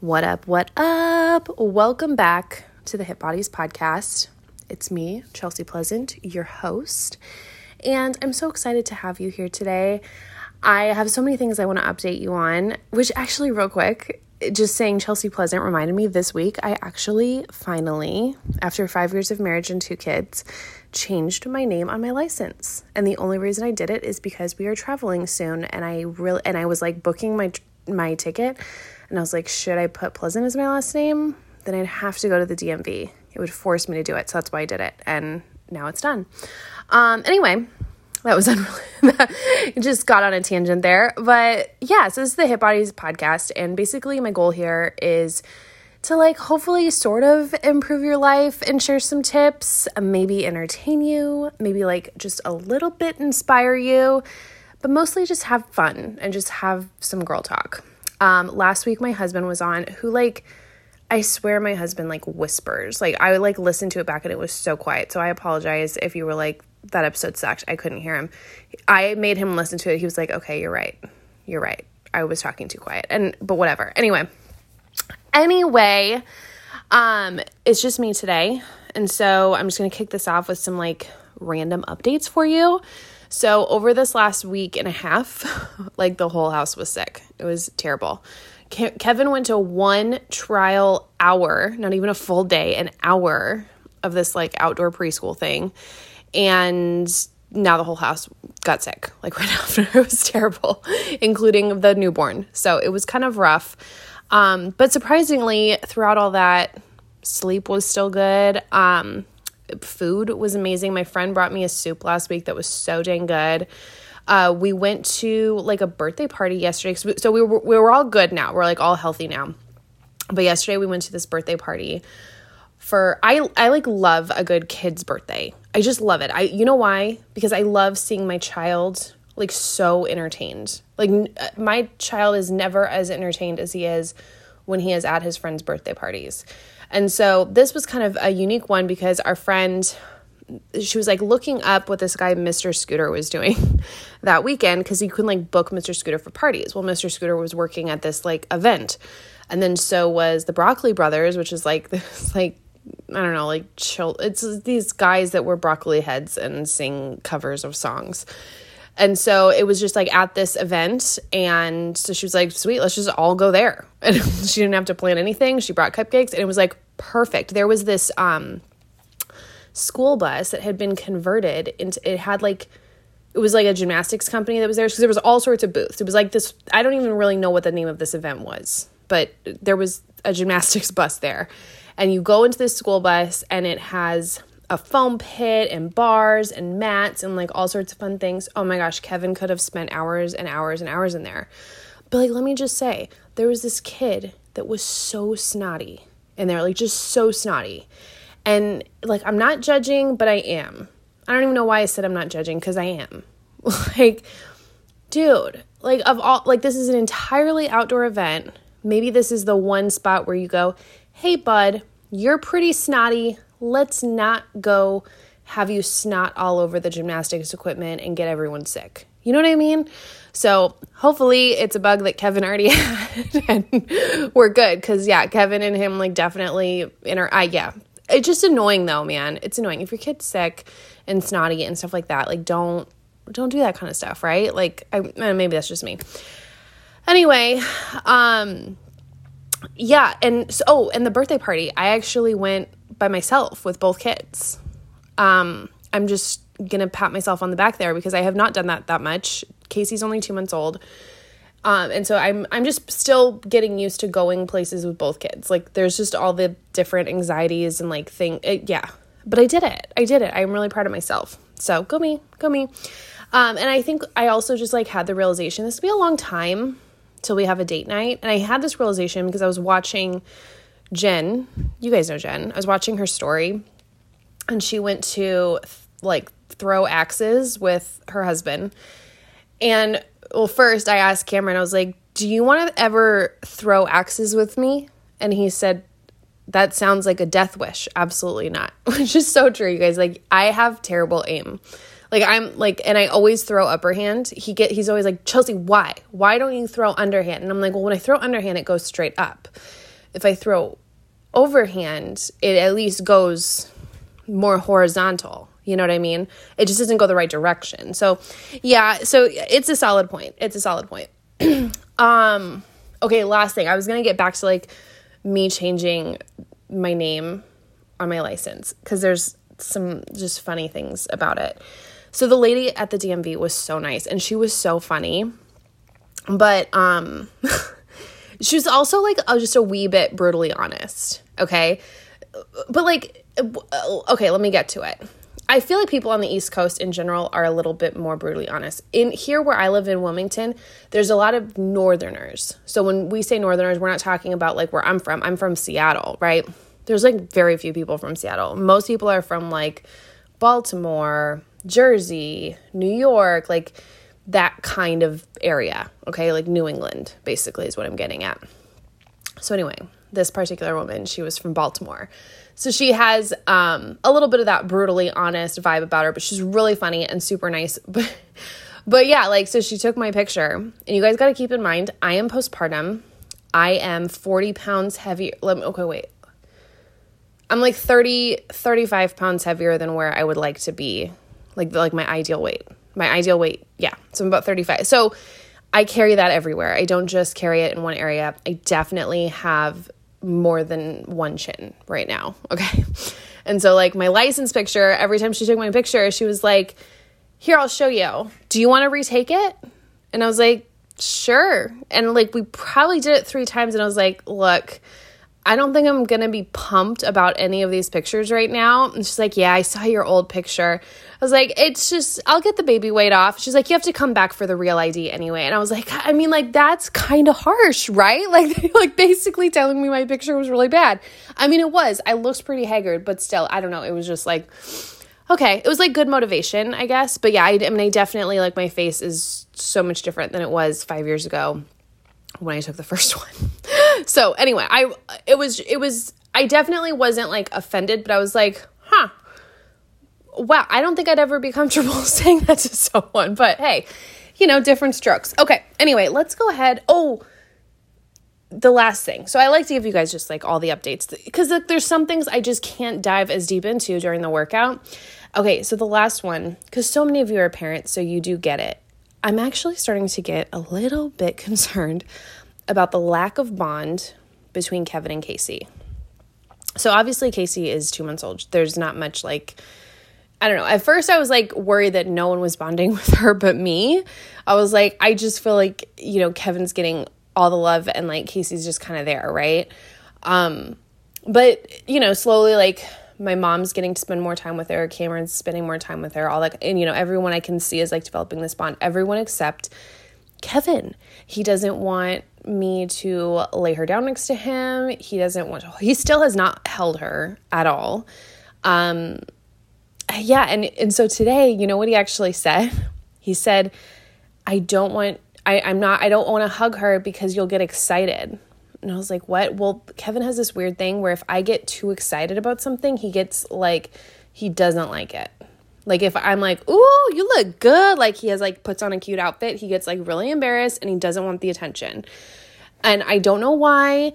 What up? What up? Welcome back to the Hit Bodies podcast. It's me, Chelsey Pleasant, your host, and I'm so excited to have you here today. I have so many things I want to update you on, which actually, real quick, just saying Chelsey Pleasant reminded me this week I actually finally, after five years of marriage and two kids, changed my name on my license. And the only reason I did it is because we are traveling soon and I really and I was like booking my my ticket and I was like, should I put Pleasant as my last name? Then I'd have to go to the DMV. It would force me to do it. So that's why I did it. And now it's done. Um, anyway, that was unrelated. just got on a tangent there. But yeah, so this is the Hit Bodies podcast. And basically, my goal here is to like hopefully sort of improve your life and share some tips, maybe entertain you, maybe like just a little bit inspire you, but mostly just have fun and just have some girl talk. Um, last week, my husband was on who like. I swear my husband like whispers. Like I would like listen to it back and it was so quiet. So I apologize if you were like that episode sucked. I couldn't hear him. I made him listen to it. He was like, "Okay, you're right. You're right. I was talking too quiet." And but whatever. Anyway. Anyway, um it's just me today. And so I'm just going to kick this off with some like random updates for you. So, over this last week and a half, like the whole house was sick. It was terrible. Ke- Kevin went to one trial hour, not even a full day, an hour of this like outdoor preschool thing. And now the whole house got sick, like right after. It was terrible, including the newborn. So, it was kind of rough. Um, but surprisingly, throughout all that, sleep was still good. Um, food was amazing. My friend brought me a soup last week that was so dang good. Uh, we went to like a birthday party yesterday. We, so we were, we were all good now. We're like all healthy now. But yesterday we went to this birthday party for I I like love a good kid's birthday. I just love it. I you know why? Because I love seeing my child like so entertained. Like uh, my child is never as entertained as he is when he is at his friends' birthday parties. And so this was kind of a unique one because our friend she was like looking up what this guy Mr. Scooter was doing that weekend because he couldn't like book Mr. Scooter for parties. Well, Mr. Scooter was working at this like event. And then so was the Broccoli Brothers, which is like this like I don't know, like chill. It's these guys that wear broccoli heads and sing covers of songs. And so it was just like at this event. And so she was like, sweet, let's just all go there. And she didn't have to plan anything. She brought cupcakes and it was like perfect. There was this um, school bus that had been converted into, it had like, it was like a gymnastics company that was there because there was all sorts of booths. It was like this, I don't even really know what the name of this event was, but there was a gymnastics bus there. And you go into this school bus and it has a foam pit and bars and mats and like all sorts of fun things. Oh my gosh, Kevin could have spent hours and hours and hours in there. But like, let me just say, there was this kid that was so snotty in there, like just so snotty. And like, I'm not judging, but I am. I don't even know why I said I'm not judging because I am. like, dude, like, of all, like, this is an entirely outdoor event. Maybe this is the one spot where you go, hey, bud, you're pretty snotty let's not go have you snot all over the gymnastics equipment and get everyone sick. You know what I mean? So hopefully it's a bug that Kevin already had and we're good. Cause yeah, Kevin and him like definitely in our I yeah. It's just annoying though, man. It's annoying. If your kid's sick and snotty and stuff like that, like don't don't do that kind of stuff, right? Like I uh, maybe that's just me. Anyway, um yeah, and so oh, and the birthday party, I actually went by myself with both kids. Um, I'm just gonna pat myself on the back there because I have not done that that much. Casey's only two months old. Um, and so I'm I'm just still getting used to going places with both kids. Like there's just all the different anxieties and like thing. It, yeah, but I did it. I did it. I'm really proud of myself. So go me, go me. Um, and I think I also just like had the realization this will be a long time till we have a date night. And I had this realization because I was watching Jen, you guys know Jen. I was watching her story and she went to like throw axes with her husband. And well, first I asked Cameron, I was like, Do you want to ever throw axes with me? And he said, That sounds like a death wish. Absolutely not. Which is so true, you guys. Like, I have terrible aim. Like I'm like, and I always throw upper hand. He get he's always like, Chelsey, why? Why don't you throw underhand? And I'm like, well, when I throw underhand, it goes straight up. If I throw overhand, it at least goes more horizontal. You know what I mean? It just doesn't go the right direction. So, yeah, so it's a solid point. It's a solid point. um okay, last thing. I was going to get back to like me changing my name on my license cuz there's some just funny things about it. So the lady at the DMV was so nice and she was so funny. But um she was also like uh, just a wee bit brutally honest, okay? But like okay, let me get to it. I feel like people on the East Coast in general are a little bit more brutally honest. In here where I live in Wilmington, there's a lot of northerners. So when we say northerners, we're not talking about like where I'm from. I'm from Seattle, right? There's like very few people from Seattle. Most people are from like Baltimore, Jersey, New York, like that kind of area, okay? Like New England, basically, is what I'm getting at. So, anyway, this particular woman, she was from Baltimore. So she has um, a little bit of that brutally honest vibe about her, but she's really funny and super nice. But but yeah, like so she took my picture. And you guys got to keep in mind, I am postpartum. I am 40 pounds heavier. Let me, okay, wait. I'm like 30 35 pounds heavier than where I would like to be. Like like my ideal weight. My ideal weight. Yeah. So I'm about 35. So I carry that everywhere. I don't just carry it in one area. I definitely have more than one chin right now. Okay. And so, like, my license picture, every time she took my picture, she was like, Here, I'll show you. Do you want to retake it? And I was like, Sure. And like, we probably did it three times. And I was like, Look, I don't think I'm gonna be pumped about any of these pictures right now. And she's like, Yeah, I saw your old picture. I was like, It's just, I'll get the baby weight off. She's like, You have to come back for the real ID anyway. And I was like, I mean, like, that's kind of harsh, right? Like, like basically telling me my picture was really bad. I mean, it was. I looked pretty haggard, but still, I don't know. It was just like, okay, it was like good motivation, I guess. But yeah, I, I mean, I definitely like my face is so much different than it was five years ago when I took the first one. So anyway, I it was it was I definitely wasn't like offended, but I was like, huh. Wow, I don't think I'd ever be comfortable saying that to someone, but hey, you know, different strokes. Okay, anyway, let's go ahead. Oh, the last thing. So I like to give you guys just like all the updates because there's some things I just can't dive as deep into during the workout. Okay, so the last one, because so many of you are parents, so you do get it. I'm actually starting to get a little bit concerned about the lack of bond between Kevin and Casey. So obviously Casey is 2 months old. There's not much like I don't know. At first I was like worried that no one was bonding with her but me. I was like I just feel like, you know, Kevin's getting all the love and like Casey's just kind of there, right? Um but you know, slowly like my mom's getting to spend more time with her, Cameron's spending more time with her, all that and you know, everyone I can see is like developing this bond. Everyone except Kevin. He doesn't want me to lay her down next to him. He doesn't want to, he still has not held her at all. Um yeah, and and so today, you know what he actually said? He said, I don't want I, I'm not I don't want to hug her because you'll get excited. And I was like, what? Well, Kevin has this weird thing where if I get too excited about something, he gets like, he doesn't like it. Like if I'm like, "Ooh, you look good," like he has like puts on a cute outfit, he gets like really embarrassed and he doesn't want the attention. And I don't know why.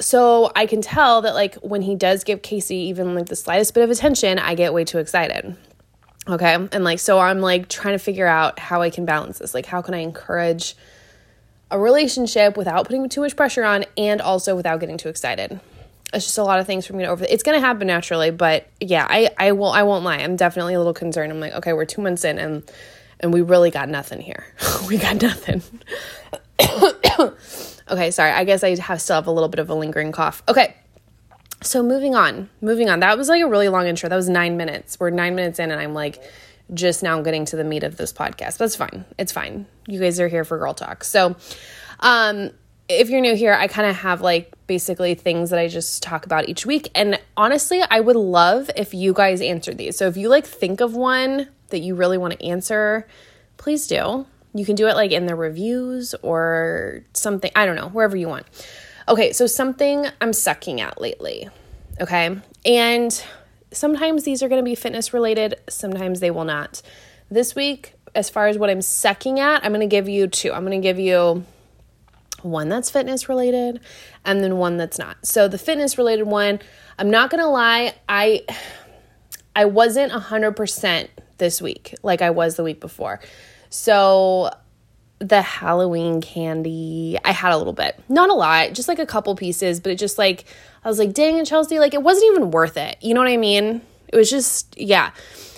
So I can tell that like when he does give Casey even like the slightest bit of attention, I get way too excited. Okay? And like so I'm like trying to figure out how I can balance this. Like how can I encourage a relationship without putting too much pressure on and also without getting too excited. It's just a lot of things for me to over. It's gonna happen naturally, but yeah, I I will I won't lie. I'm definitely a little concerned. I'm like, okay, we're two months in, and and we really got nothing here. we got nothing. okay, sorry. I guess I have still have a little bit of a lingering cough. Okay. So moving on, moving on. That was like a really long intro. That was nine minutes. We're nine minutes in, and I'm like just now I'm getting to the meat of this podcast. That's fine. It's fine. You guys are here for girl talk. So, um, if you're new here, I kind of have like basically things that I just talk about each week. And honestly, I would love if you guys answer these. So if you like think of one that you really want to answer, please do. You can do it like in the reviews or something. I don't know, wherever you want. Okay, so something I'm sucking at lately. Okay. And sometimes these are going to be fitness related, sometimes they will not. This week, as far as what I'm sucking at, I'm going to give you two. I'm going to give you one that's fitness related and then one that's not. So the fitness related one, I'm not going to lie, I I wasn't 100% this week like I was the week before. So the Halloween candy, I had a little bit. Not a lot, just like a couple pieces, but it just like I was like, "Dang it, Chelsey, like it wasn't even worth it." You know what I mean? It was just yeah.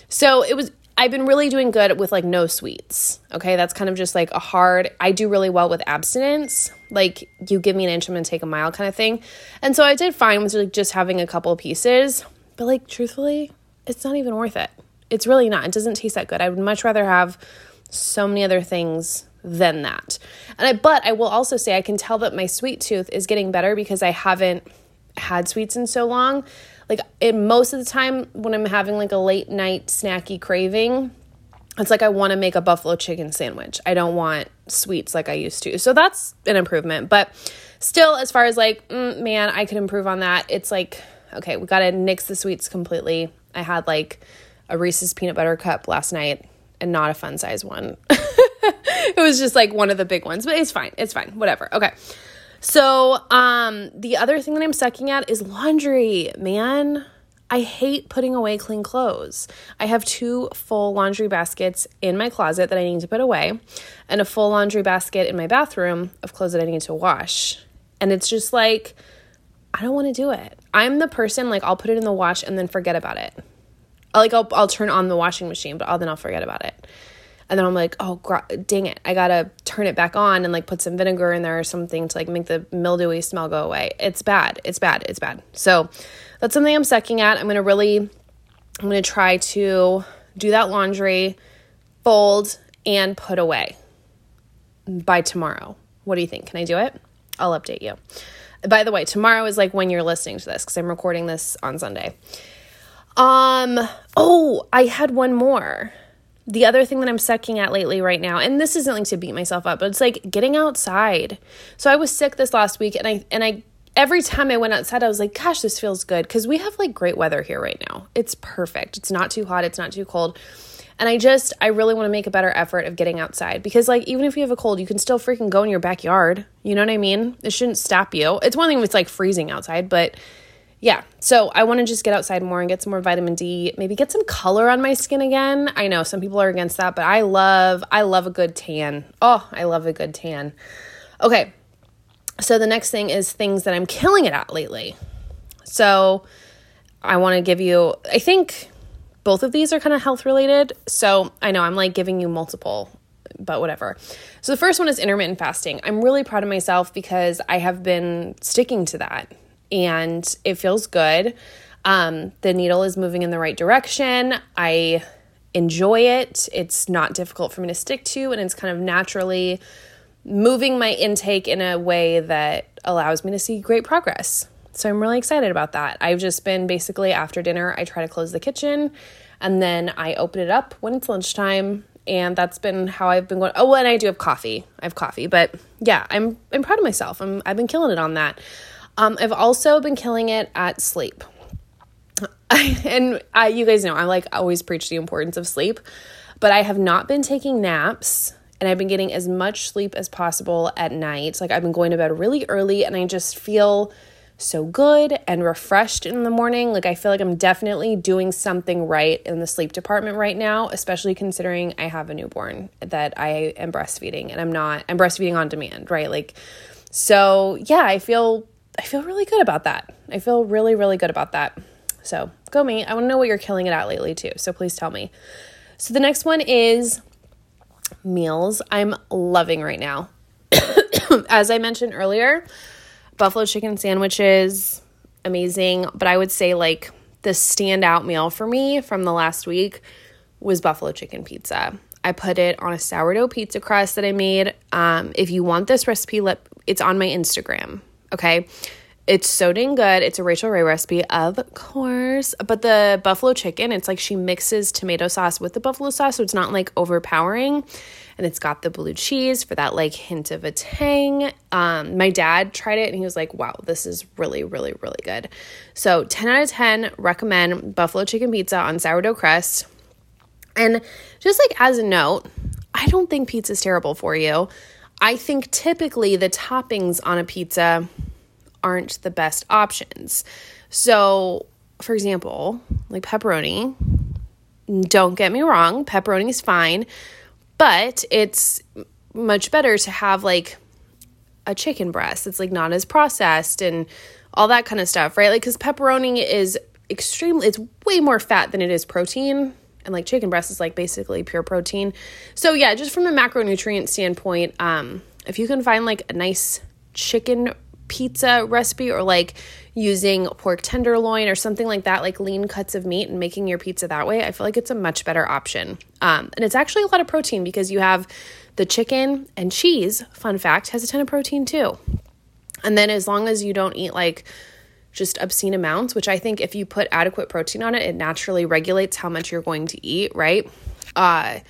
So it was I've been really doing good with like no sweets. Okay, that's kind of just like a hard. I do really well with abstinence. Like you give me an inch, I'm gonna take a mile kind of thing. And so I did fine with like just having a couple pieces. But like truthfully, it's not even worth it. It's really not. It doesn't taste that good. I would much rather have so many other things than that. And I but I will also say I can tell that my sweet tooth is getting better because I haven't had sweets in so long. Like in most of the time when I'm having like a late night snacky craving, it's like I want to make a buffalo chicken sandwich. I don't want sweets like I used to. So that's an improvement. But still, as far as like, mm, man, I could improve on that. It's like, okay, we got to nix the sweets completely. I had like a Reese's peanut butter cup last night and not a fun size one. it was just like one of the big ones, but it's fine. It's fine. Whatever. Okay. So, um the other thing that I'm sucking at is laundry, man. I hate putting away clean clothes. I have two full laundry baskets in my closet that I need to put away, and a full laundry basket in my bathroom of clothes that I need to wash. And it's just like, I don't want to do it. I'm the person, like, I'll put it in the wash and then forget about it. Like, I'll, I'll turn on the washing machine, but I'll, then I'll forget about it. And then I'm like, oh, dang it. I got to turn it back on and like put some vinegar in there or something to like make the mildewy smell go away. It's bad. It's bad. It's bad. So that's something I'm sucking at. I'm to really, I'm to try to do that laundry, fold, and put away by tomorrow. What do you think? Can I do it? I'll update you. By the way, tomorrow is like when you're listening to this because I'm recording this on Sunday. Um, oh, I had one more the other thing that I'm sucking at lately right now, and this isn't like to beat myself up, but it's like getting outside. So I was sick this last week and I and I every time I went outside, I was like, gosh, this feels good. Cause we have like great weather here right now. It's perfect. It's not too hot, it's not too cold. And I just, I really want to make a better effort of getting outside because, like, even if you have a cold, you can still freaking go in your backyard. You know what I mean? It shouldn't stop you. It's one thing if it's like freezing outside, but yeah, so I want to just get outside more and get some more vitamin D, maybe get some color on my skin again. I know some people are against that, but I love I love a good tan. Oh, I love a good tan. Okay. So the next thing is things that I'm killing it at lately. So I want to give you I think both of these are kind of health related. So I know I'm like giving you multiple but whatever. So the first one is intermittent fasting. I'm really proud of myself because I have been sticking to that and it feels good. Um, the needle is moving in the right direction. I enjoy it. It's not difficult for me to stick to, and it's kind of naturally moving my intake in a way that allows me to see great progress. So I'm really excited about that. I've just been basically after dinner, I try to close the kitchen and then I open it up when it's lunchtime. And that's been how I've been going. Oh, and I do have coffee. I have coffee, but yeah, I'm I'm proud of myself. I'm I've been killing it on that. Um, I've also been killing it at sleep. and I, you guys know I like always preach the importance of sleep, but I have not been taking naps and I've been getting as much sleep as possible at night. Like I've been going to bed really early and I just feel so good and refreshed in the morning. Like I feel like I'm definitely doing something right in the sleep department right now, especially considering I have a newborn that I am breastfeeding and I'm not I'm breastfeeding on demand, right? Like so yeah, I feel I feel really good about that. I feel really, really good about that. So go me. I want to know what you're killing it at lately too. So please tell me. So the next one is meals. I'm loving right now. As I mentioned earlier, buffalo chicken sandwiches, amazing. But I would say like the standout meal for me from the last week was buffalo chicken pizza. I put it on a sourdough pizza crust that I made. Um, if you want this recipe, let it's on my Instagram. Okay. It's so dang good. It's a Rachael Ray recipe, of course. But the buffalo chicken, it's like she mixes tomato sauce with the buffalo sauce, so it's not like overpowering. And it's got the blue cheese for that like hint of a tang. Um, my dad tried it and he was like, wow, this is really, really, really good. So 10 out of 10 recommend buffalo chicken pizza on sourdough crust. And just like as a note, I don't think pizza is terrible for you. I think typically the toppings on a pizza aren't the best options. So, for example, like pepperoni, don't get me wrong, pepperoni is fine, but it's much better to have like a chicken breast that's like not as processed and all that kind of stuff, right? Like, because pepperoni is extremely, it's way more fat than it is protein. And like chicken breast is like basically pure protein. So, yeah, just from a macronutrient standpoint, um, if you can find like a nice chicken pizza recipe or like using pork tenderloin or something like that, like lean cuts of meat and making your pizza that way, I feel like it's a much better option. Um, and it's actually a lot of protein because you have the chicken and cheese, fun fact, has a ton of protein too. And then as long as you don't eat like just obscene amounts, which I think if you put adequate protein on it, it naturally regulates how much you're going to eat, right? Uh,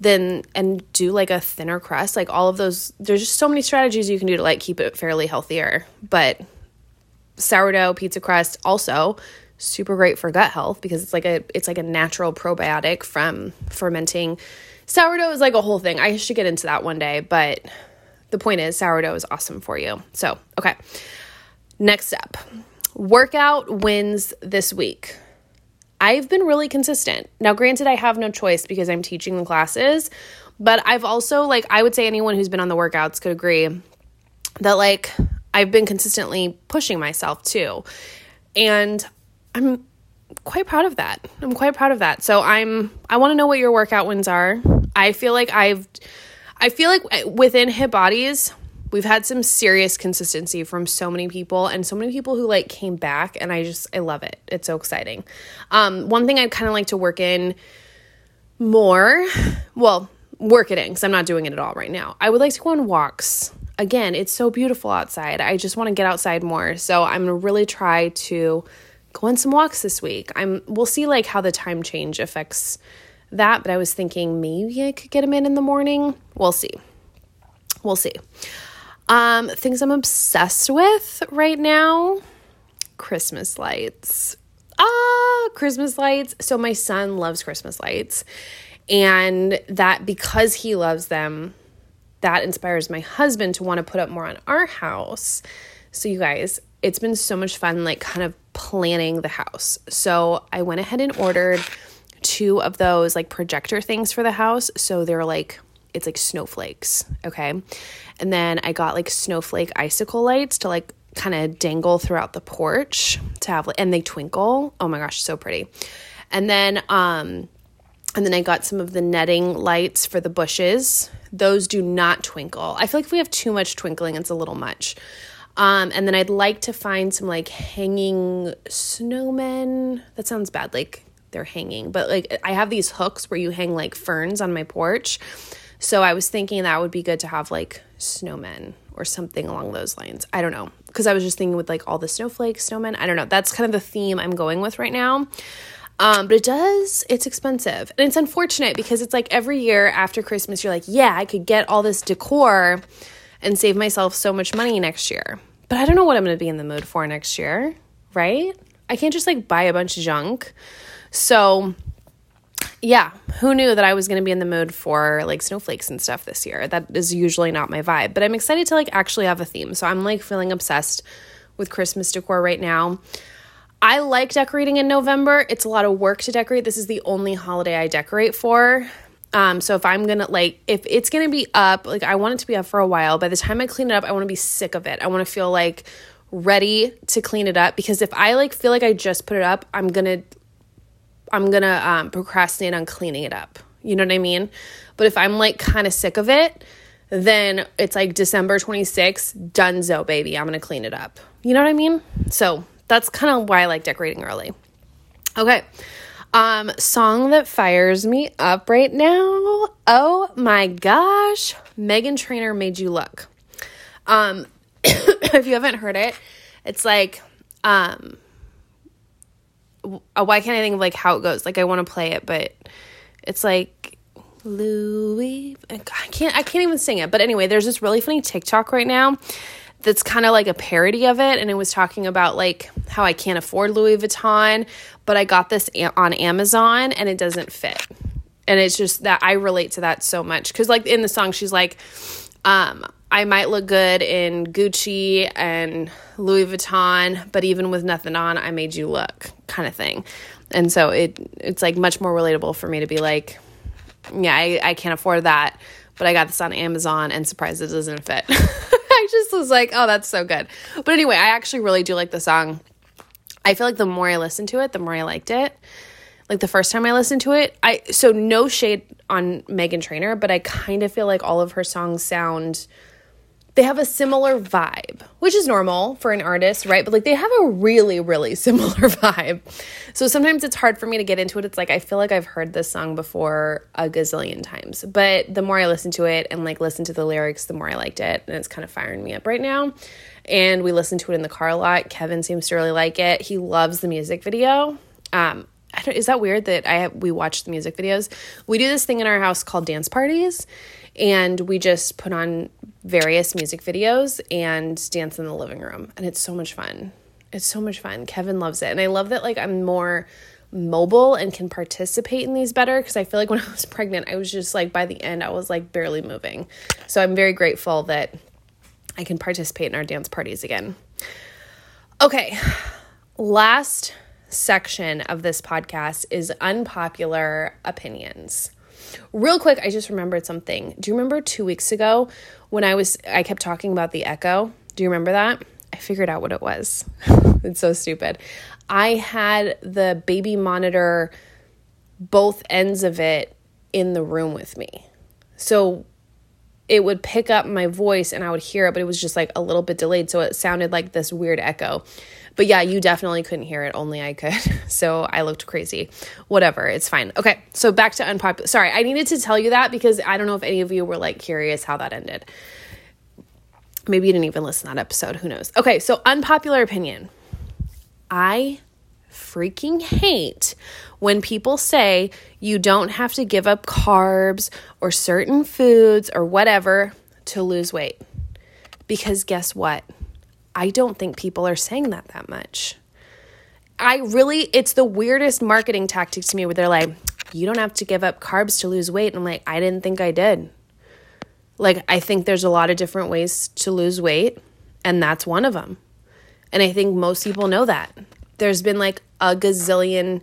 then and do like a thinner crust like all of those there's just so many strategies you can do to like keep it fairly healthier. But sourdough pizza crust also super great for gut health because it's like a it's like a natural probiotic from fermenting. Sourdough is like a whole thing. I should get into that one day but the point is sourdough is awesome for you. So okay. Next up workout wins this week I've been really consistent. Now, granted, I have no choice because I'm teaching the classes, but I've also, like, I would say anyone who's been on the workouts could agree that, like, I've been consistently pushing myself too. And I'm quite proud of that. I'm quite proud of that. So I'm, I want to know what your workout wins are. I feel like I've, I feel like eh, within Hit Bodies, we've had some serious consistency from so many people and so many people who like came back and I just I love it. It's so exciting. Um one thing I'd kind of like to work in more, well, work it in cuz I'm not doing it at all right now. I would like to go on walks. Again, it's so beautiful outside. I just want to get outside more. So I'm to really try to go on some walks this week. I'm we'll see like how the time change affects that, but I was thinking maybe I could get them in in the morning. We'll see. We'll see. Um, things I'm obsessed with right now Christmas lights. Ah, Christmas lights. So, my son loves Christmas lights, and that because he loves them, that inspires my husband to want to put up more on our house. So, you guys, it's been so much fun, like kind of planning the house. So, I went ahead and ordered two of those like projector things for the house. So, they're like it's like snowflakes, okay? And then I got like snowflake icicle lights to like kind of dangle throughout the porch to have and they twinkle. Oh my gosh, so pretty. And then um and then I got some of the netting lights for the bushes. Those do not twinkle. I feel like if we have too much twinkling, it's a little much. Um, and then I'd like to find some like hanging snowmen. That sounds bad, like they're hanging, but like I have these hooks where you hang like ferns on my porch. So I was thinking that would be good to have like snowmen or something along those lines. I don't know. Because I was just thinking with like all the snowflakes, snowmen. I don't know. That's kind of the theme I'm going with right now. Um, but it does, it's expensive. And it's unfortunate because it's like every year after Christmas, you're like, yeah, I could get all this decor and save myself so much money next year. But I don't know what I'm going to be in the mood for next year, right? I can't just like buy a bunch of junk. So yeah, who knew that I was going to be in the mood for like snowflakes and stuff this year? That is usually not my vibe, but I'm excited to like actually have a theme. So I'm like feeling obsessed with Christmas decor right now. I like decorating in November. It's a lot of work to decorate. This is the only holiday I decorate for. Um, so if I'm gonna like, if it's gonna be up, like I want it to be up for a while. By the time I clean it up, I want to be sick of it. I want to feel like ready to clean it up because if I like feel like I just put it up, I'm gonna I'm gonna um, procrastinate on cleaning it up. You know what I mean? But if I'm like kind of sick of it, then it's like December 26th, donezo, baby. I'm gonna clean it up. You know what I mean? So that's kind of why I like decorating early. Okay. Um, song that fires me up right now. Oh my gosh. Meghan Trainor made you look. Um, if you haven't heard it, it's like, um, why can't I think of like how it goes? Like I want to play it, but it's like Louis. I can't. I can't even sing it. But anyway, there's this really funny TikTok right now that's kind of like a parody of it, and it was talking about like how I can't afford Louis Vuitton, but I got this on Amazon and it doesn't fit. And it's just that I relate to that so much because like in the song, she's like Um, I might look good in Gucci and Louis Vuitton, but even with nothing on, I made you look kind of thing. And so it it's like much more relatable for me to be like, yeah, I, I can't afford that, but I got this on Amazon and surprised it doesn't fit. I just was like, oh, that's so good. But anyway, I actually really do like the song. I feel like the more I listened to it, the more I liked it. Like the first time I listened to it, I so no shade on Meghan Trainor, but I kind of feel like all of her songs sound they have a similar vibe, which is normal for an artist, right? But like they have a really, really similar vibe. So sometimes it's hard for me to get into it. It's like I feel like I've heard this song before a gazillion times. But the more I listen to it and like listen to the lyrics, the more I liked it. And it's kind of firing me up right now. And we listen to it in the car a lot. Kevin seems to really like it. He loves the music video. Um, is that weird that I we watch the music videos? We do this thing in our house called dance parties and we just put on various music videos and dance in the living room. And it's so much fun. It's so much fun. Kevin loves it. And i love that like i'm more mobile and can participate in these better because i feel like when i was pregnant i was just like by the end i was like barely moving. So i'm very grateful that i can participate in our dance parties again. Okay. Last section of this podcast is unpopular opinions. Real quick, I just remembered something. Do you remember two weeks ago when I was I kept talking about the echo? Do you remember that? I figured out what it was. it's so stupid. I had the baby monitor both ends of it in the room with me. So it would pick up my voice and I would hear it, but it was just like a little bit delayed. So it sounded like this weird echo. But yeah, you definitely couldn't hear it. Only I could. So I looked crazy. Whatever. It's fine. Okay. So back to unpopular. Sorry, I needed to tell you that because I don't know if any of you were like curious how that ended. Maybe you didn't even listen to that episode. Who knows? Okay. So unpopular opinion. I freaking hate when people say you don't have to give up carbs or certain foods or whatever to lose weight. Because guess what? I don't think people are saying that that much. I really, it's the weirdest marketing tactic to me where they're like, you don't have to give up carbs to lose weight. And I'm like, I didn't think I did. Like, I think there's a lot of different ways to lose weight, and that's one of them. And I think most people know that. There's been like a gazillion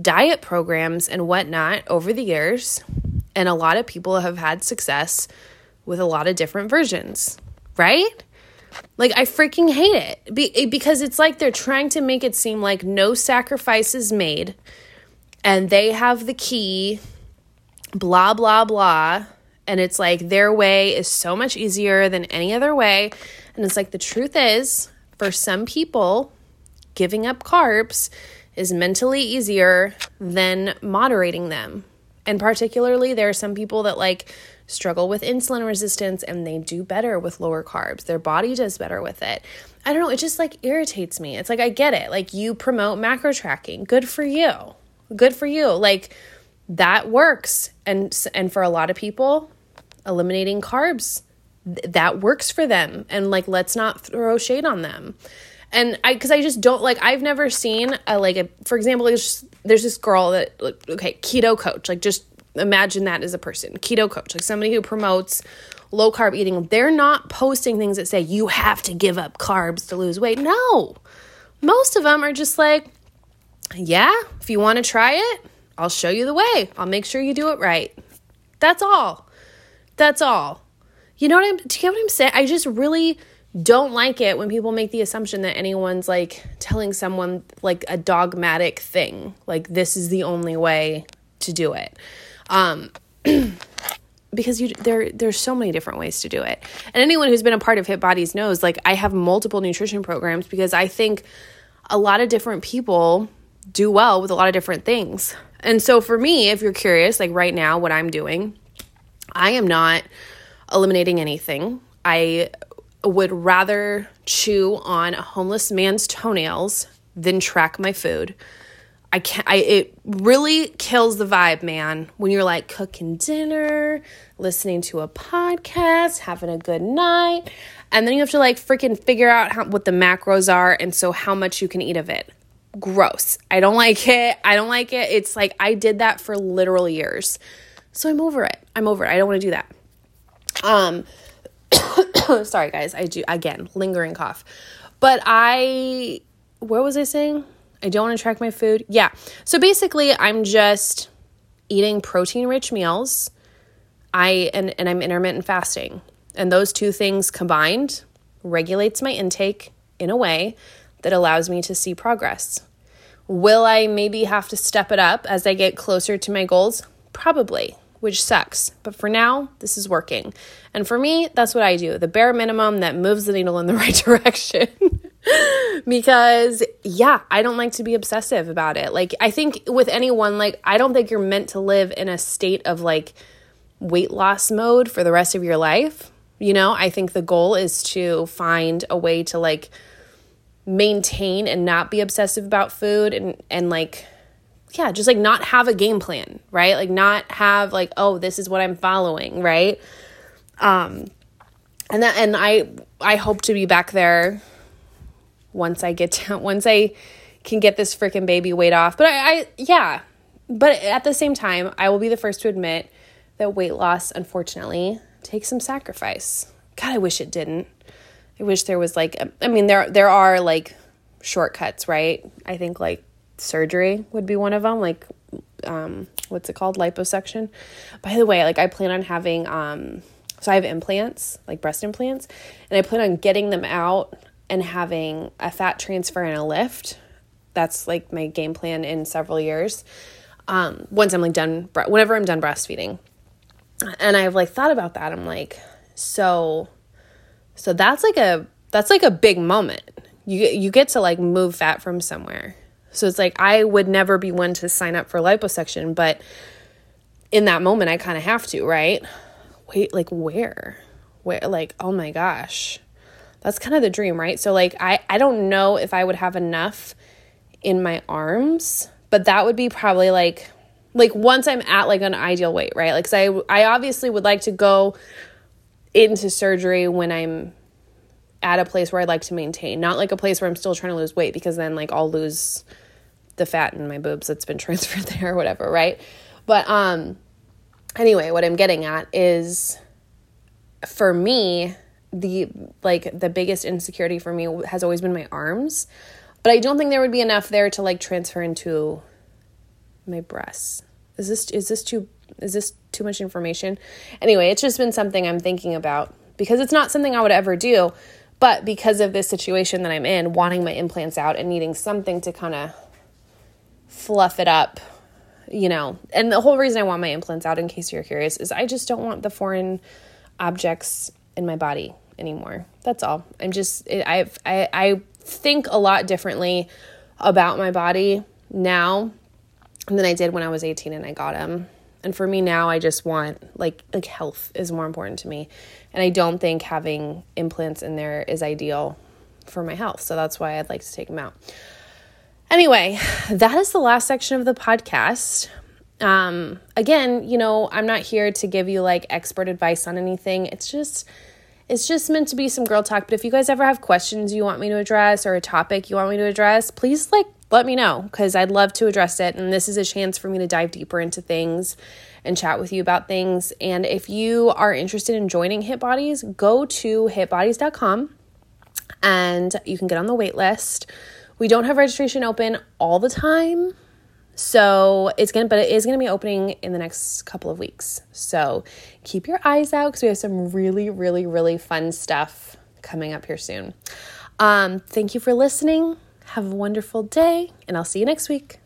diet programs and whatnot over the years, and a lot of people have had success with a lot of different versions, right? Like, I freaking hate it Be- because it's like they're trying to make it seem like no sacrifice is made and they have the key, blah, blah, blah. And it's like their way is so much easier than any other way. And it's like the truth is, for some people, giving up carbs is mentally easier than moderating them. And particularly, there are some people that like struggle with insulin resistance and they do better with lower carbs. Their body does better with it. I don't know, it just like irritates me. It's like I get it. Like you promote macro tracking. Good for you. Good for you. Like that works. And and for a lot of people, eliminating carbs that works for them and like let's not throw shade on them and i because i just don't like i've never seen a like a for example there's just, there's this girl that okay keto coach like just imagine that as a person, keto coach, like somebody who promotes low carb eating. They're not posting things that say you have to give up carbs to lose weight. No. Most of them are just like, yeah, if you want to try it, I'll show you the way. I'll make sure you do it right. That's all. That's all. You know what I'm do you get what I'm saying? I just really don't like it when people make the assumption that anyone's like telling someone like a dogmatic thing. Like this is the only way to do it. Um, because you there there's so many different ways to do it. And anyone who's been a part of Hit Bodies knows like I have multiple nutrition programs because I think a lot of different people do well with a lot of different things. And so for me, if you're curious, like right now what I'm doing, I am not eliminating anything. I would rather chew on a homeless man's toenails than track my food. I can't, I, it really kills the vibe, man. When you're like cooking dinner, listening to a podcast, having a good night, and then you have to like freaking figure out how, what the macros are and so how much you can eat of it. Gross. I don't like it. I don't like it. It's like I did that for literal years. So I'm over it. I'm over it. I don't want to do that. Um, sorry guys, I do again, lingering cough. But I what was I saying? I don't want to track my food. Yeah. So basically, I'm just eating protein rich meals. I and, and I'm intermittent fasting. And those two things combined regulates my intake in a way that allows me to see progress. Will I maybe have to step it up as I get closer to my goals? Probably, which sucks. But for now, this is working. And for me, that's what I do the bare minimum that moves the needle in the right direction. Because yeah, I don't like to be obsessive about it. Like I think with anyone like I don't think you're meant to live in a state of like weight loss mode for the rest of your life. You know, I think the goal is to find a way to like maintain and not be obsessive about food and and like yeah, just like not have a game plan, right? Like not have like oh, this is what I'm following, right? Um and that and I I hope to be back there once I get to, once I can get this freaking baby weight off. But I, I yeah, but at the same time, I will be the first to admit that weight loss, unfortunately, takes some sacrifice. God, I wish it didn't. I wish there was like, I mean, there there are like shortcuts, right? I think like surgery would be one of them. Like, um, what's it called? Liposuction. By the way, like I plan on having, um, so I have implants, like breast implants, and I plan on getting them out and having a fat transfer and a lift. That's like my game plan in several years. Um, once I'm like done, whenever I'm done breastfeeding, and I've like thought about that. I'm like, so, so that's like a that's like a big moment. You you get to like move fat from somewhere. So it's like I would never be one to sign up for liposuction, but in that moment I kind of have to, right? Wait, like where? Where like oh my gosh that's kind of the dream, right? So like I I don't know if I would have enough in my arms, but that would be probably like like once I'm at like an ideal weight, right? Like I I obviously would like to go into surgery when I'm at a place where I'd like to maintain, not like a place where I'm still trying to lose weight because then like I'll lose the fat in my boobs that's been transferred there or whatever, right? But um anyway, what I'm getting at is for me, the like the biggest insecurity for me has always been my arms. But i don't think there would be enough there to like transfer into my breasts. Is this is this too is this too much information? Anyway it's just been something i'm thinking about because it's not something i would ever do but because of this situation that i'm in wanting my implants out and needing something to kind of fluff it up you know? And the whole reason i want my implants out in case you're curious is i just don't want the foreign objects in my body anymore. That's all. I'm just I I I think a lot differently about my body now than I did when I was 18 and I got them. And for me now I just want like like health is more important to me. And I don't think having implants in there is ideal for my health. So that's why I'd like to take them out. Anyway, that is the last section of the podcast. Um, again, you know, I'm not here to give you like expert advice on anything. It's just it's just meant to be some girl talk. But if you guys ever have questions you want me to address or a topic you want me to address, please like let me know because I'd love to address it. And this is a chance for me to dive deeper into things and chat with you about things. And if you are interested in joining Hit Bodies, go to hitbodies.com and you can get on the wait list. We don't have registration open all the time. So it's gonna, but it is gonna be opening in the next couple of weeks. So keep your eyes out because we have some really, really, really fun stuff coming up here soon. Um, thank you for listening. Have a wonderful day, and I'll see you next week.